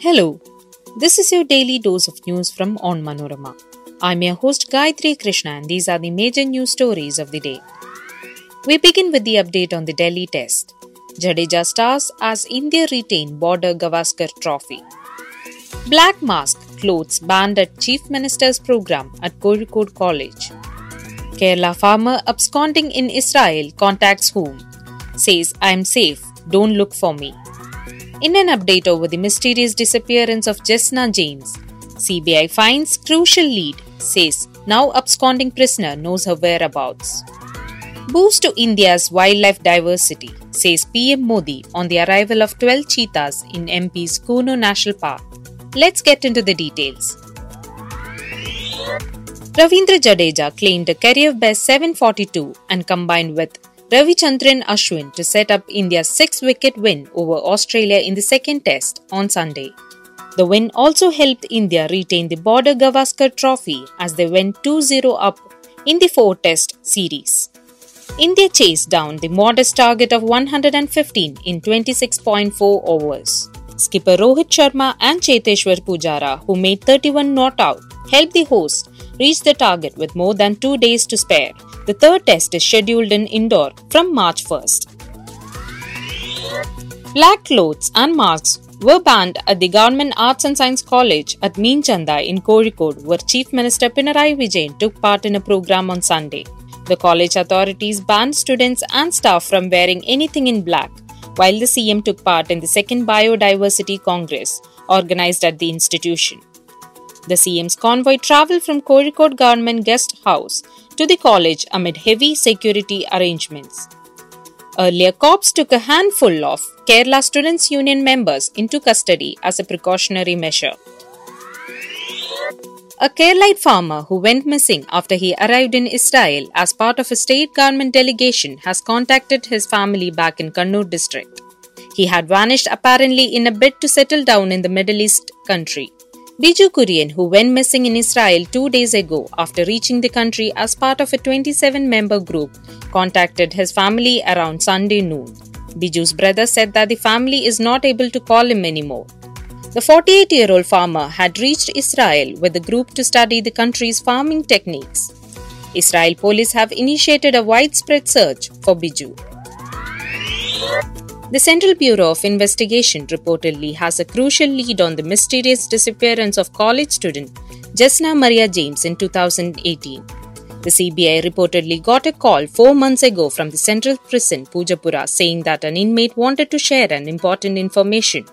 Hello, this is your daily dose of news from Onmanorama. I'm your host Gayatri Krishna, and these are the major news stories of the day. We begin with the update on the Delhi test. Jadeja stars as India retain border Gavaskar trophy. Black mask clothes banned at Chief Minister's program at Kozhikode College. Kerala farmer absconding in Israel contacts whom? Says, I'm safe, don't look for me. In an update over the mysterious disappearance of Jesna James, CBI finds crucial lead, says now absconding prisoner knows her whereabouts. Boost to India's wildlife diversity, says PM Modi on the arrival of 12 cheetahs in MP's Kuno National Park. Let's get into the details. Ravindra Jadeja claimed a career best 742 and combined with Ravichandran Ashwin to set up India's six wicket win over Australia in the second test on Sunday. The win also helped India retain the Border Gavaskar Trophy as they went 2 0 up in the four test series. India chased down the modest target of 115 in 26.4 overs. Skipper Rohit Sharma and Cheteshwar Pujara, who made 31 not out, helped the hosts reach the target with more than two days to spare. The third test is scheduled in Indore from March 1st. Black clothes and masks were banned at the Government Arts and Science College at Meenchanda in Kozhikode, where Chief Minister Pinarayi Vijayan took part in a program on Sunday. The college authorities banned students and staff from wearing anything in black, while the CM took part in the second Biodiversity Congress organized at the institution. The CM's convoy travelled from Kozhikode Government Guest House to the college amid heavy security arrangements. Earlier, cops took a handful of Kerala Students' Union members into custody as a precautionary measure. A Keralite farmer who went missing after he arrived in Israel as part of a state government delegation has contacted his family back in Kannur district. He had vanished apparently in a bid to settle down in the Middle East country. Biju Kurian, who went missing in Israel two days ago after reaching the country as part of a 27 member group, contacted his family around Sunday noon. Biju's brother said that the family is not able to call him anymore. The 48 year old farmer had reached Israel with a group to study the country's farming techniques. Israel police have initiated a widespread search for Biju. The Central Bureau of Investigation reportedly has a crucial lead on the mysterious disappearance of college student Jesna Maria James in 2018. The CBI reportedly got a call four months ago from the Central Prison, Poojappura, saying that an inmate wanted to share an important information.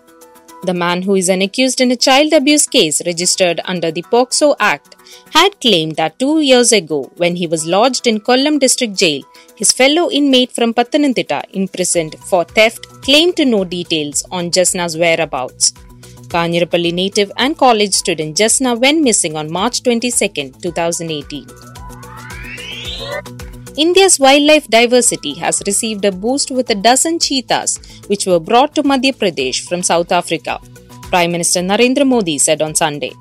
The man who is an accused in a child abuse case registered under the POCSO Act had claimed that two years ago, when he was lodged in Kollam district jail, his fellow inmate from Pathanamthitta, imprisoned for theft, claimed to know details on Jesna's whereabouts. Kanjirappally native and college student Jesna went missing on March 22, 2018. India's wildlife diversity has received a boost with a dozen cheetahs which were brought to Madhya Pradesh from South Africa, Prime Minister Narendra Modi said on Sunday.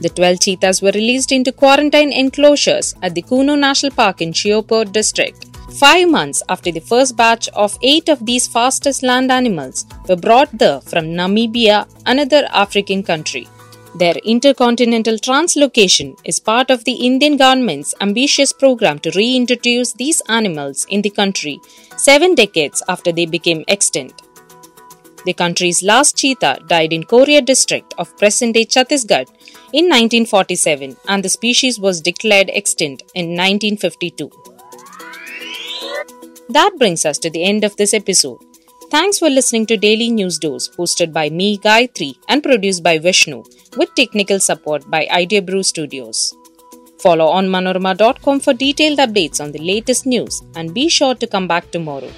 The 12 cheetahs were released into quarantine enclosures at the Kuno National Park in Sheopur district. Five months after the first batch of eight of these fastest land animals were brought there from Namibia, another African country. Their intercontinental translocation is part of the Indian government's ambitious program to reintroduce these animals in the country seven decades after they became extinct. The country's last cheetah died in Korea district of present day Chhattisgarh in 1947 and the species was declared extinct in 1952. That brings us to the end of this episode. Thanks for listening to Daily News Dose, hosted by me, Gayatri, and produced by Vishnu, with technical support by Idea Brew Studios. Follow onmanorama.com for detailed updates on the latest news and be sure to come back tomorrow.